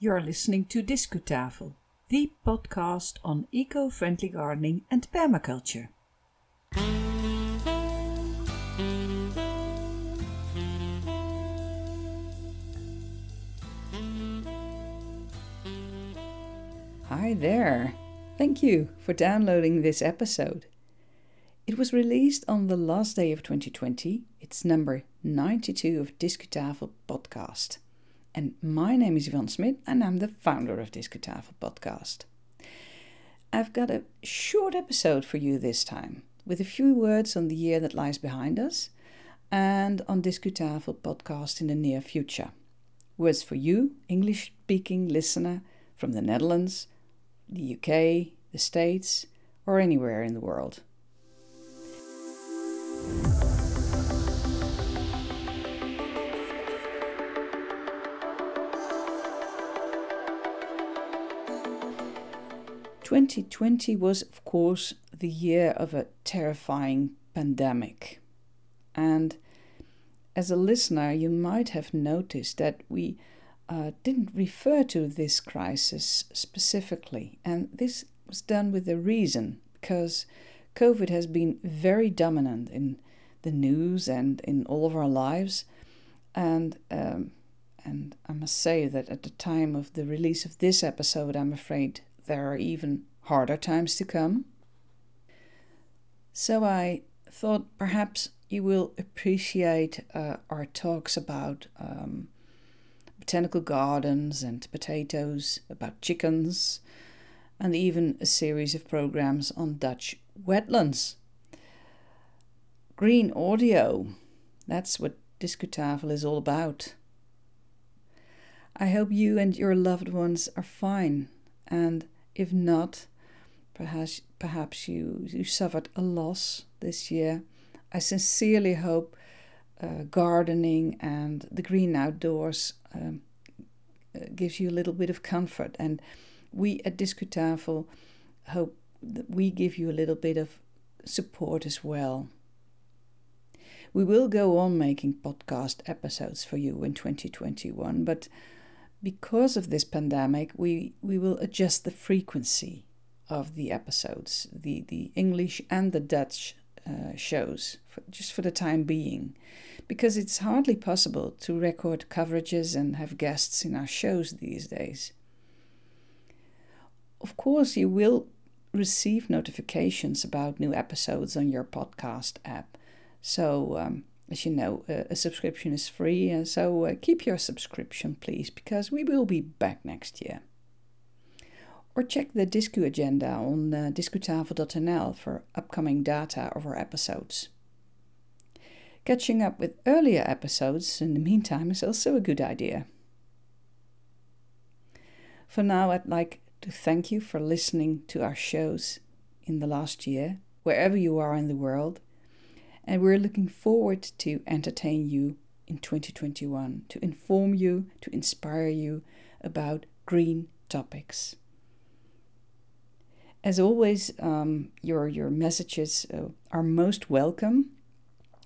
You're listening to Discutafel, the podcast on eco friendly gardening and permaculture. Hi there! Thank you for downloading this episode. It was released on the last day of 2020. It's number 92 of Discutafel podcast. And my name is Yvonne Smith, and I'm the founder of this Discutafel podcast. I've got a short episode for you this time, with a few words on the year that lies behind us and on this Discutafel podcast in the near future. Words for you, English speaking listener from the Netherlands, the UK, the States, or anywhere in the world. Twenty twenty was, of course, the year of a terrifying pandemic. And as a listener, you might have noticed that we uh, didn't refer to this crisis specifically. And this was done with a reason, because COVID has been very dominant in the news and in all of our lives. And, um, and I must say that at the time of the release of this episode, I'm afraid there are even harder times to come. So I thought perhaps you will appreciate uh, our talks about um, botanical gardens and potatoes, about chickens, and even a series of programs on Dutch wetlands. Green audio, that's what Discutafel is all about. I hope you and your loved ones are fine, and if not, perhaps perhaps you, you suffered a loss this year. I sincerely hope uh, gardening and the green outdoors um, uh, gives you a little bit of comfort. And we at Discutafel hope that we give you a little bit of support as well. We will go on making podcast episodes for you in 2021, but because of this pandemic, we, we will adjust the frequency of the episodes, the, the English and the Dutch uh, shows, for, just for the time being because it's hardly possible to record coverages and have guests in our shows these days. Of course, you will receive notifications about new episodes on your podcast app. So, um, as you know, uh, a subscription is free, and so uh, keep your subscription, please, because we will be back next year. Or check the Discu agenda on uh, for upcoming data of our episodes. Catching up with earlier episodes in the meantime is also a good idea. For now, I'd like to thank you for listening to our shows in the last year, wherever you are in the world, and we're looking forward to entertain you in 2021, to inform you, to inspire you about green topics. As always, um, your, your messages uh, are most welcome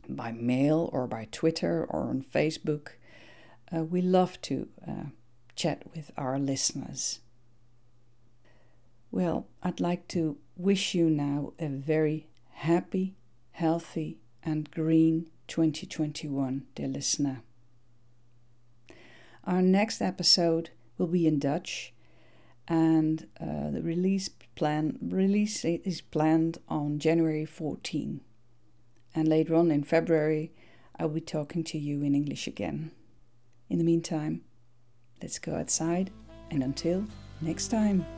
by mail or by Twitter or on Facebook. Uh, we love to uh, chat with our listeners. Well, I'd like to wish you now a very happy, healthy, and green 2021, dear listener. Our next episode will be in Dutch, and uh, the release plan release is planned on January 14 and later on in February, I'll be talking to you in English again. In the meantime, let's go outside, and until next time.